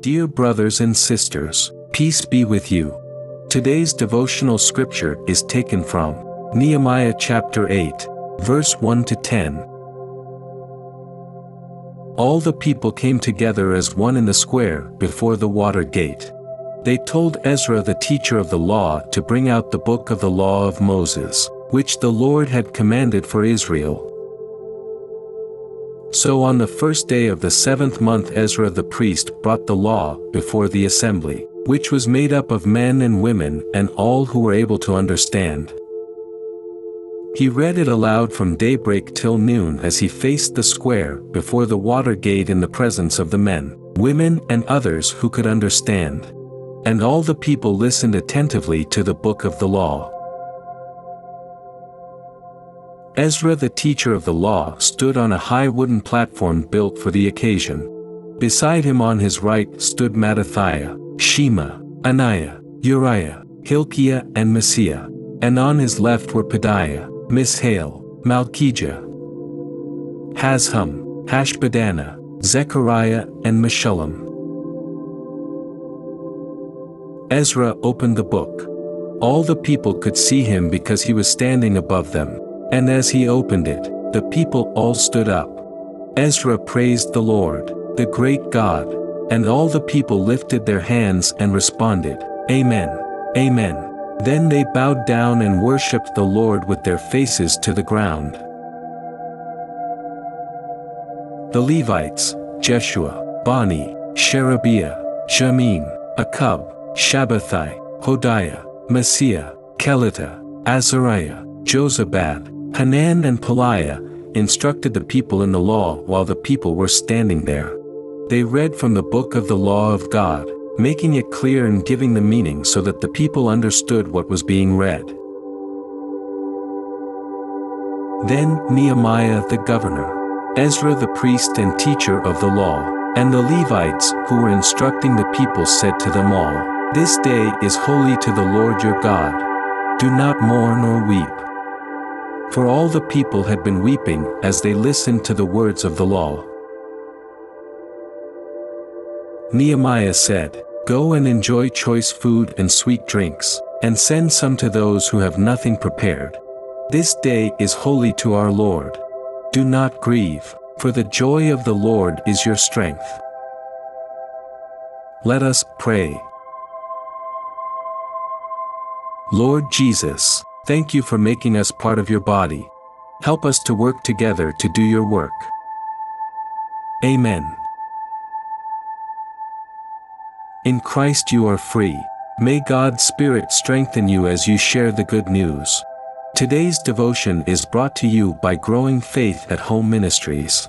Dear brothers and sisters, peace be with you. Today's devotional scripture is taken from Nehemiah chapter 8, verse 1 to 10. All the people came together as one in the square before the water gate. They told Ezra the teacher of the law to bring out the book of the law of Moses, which the Lord had commanded for Israel. So on the first day of the seventh month Ezra the priest brought the law before the assembly, which was made up of men and women and all who were able to understand. He read it aloud from daybreak till noon as he faced the square before the water gate in the presence of the men, women and others who could understand. And all the people listened attentively to the book of the law. Ezra the teacher of the law stood on a high wooden platform built for the occasion. Beside him on his right stood Mattithiah, Shema, Ananiah, Uriah, Hilkiah and Maaseiah, and on his left were Pedaiah, Mishael, Malchijah, Hashum, Hashbaddanah, Zechariah and Meshullam. Ezra opened the book. All the people could see him because he was standing above them, and as he opened it, the people all stood up. Ezra praised the Lord, the great God, and all the people lifted their hands and responded, Amen, Amen. Then they bowed down and worshipped the Lord with their faces to the ground. The Levites, Jeshua, Bani, Sherebiah, Jamin, Akkub, Shabbethai, Hodiah, Maaseiah, Kelita, Azariah, Jozabad, Hanan and Pelaiah, instructed the people in the law while the people were standing there. They read from the book of the law of God, making it clear and giving the meaning so that the people understood what was being read. Then Nehemiah the governor, Ezra the priest and teacher of the law, and the Levites who were instructing the people said to them all, This day is holy to the Lord your God. Do not mourn or weep. For all the people had been weeping as they listened to the words of the law. Nehemiah said, Go and enjoy choice food and sweet drinks, and send some to those who have nothing prepared. This day is holy to our Lord. Do not grieve, for the joy of the Lord is your strength. Let us pray. Lord Jesus, thank you for making us part of your body. Help us to work together to do your work. Amen. In Christ you are free. May God's Spirit strengthen you as you share the good news. Today's devotion is brought to you by Growing Faith at Home Ministries.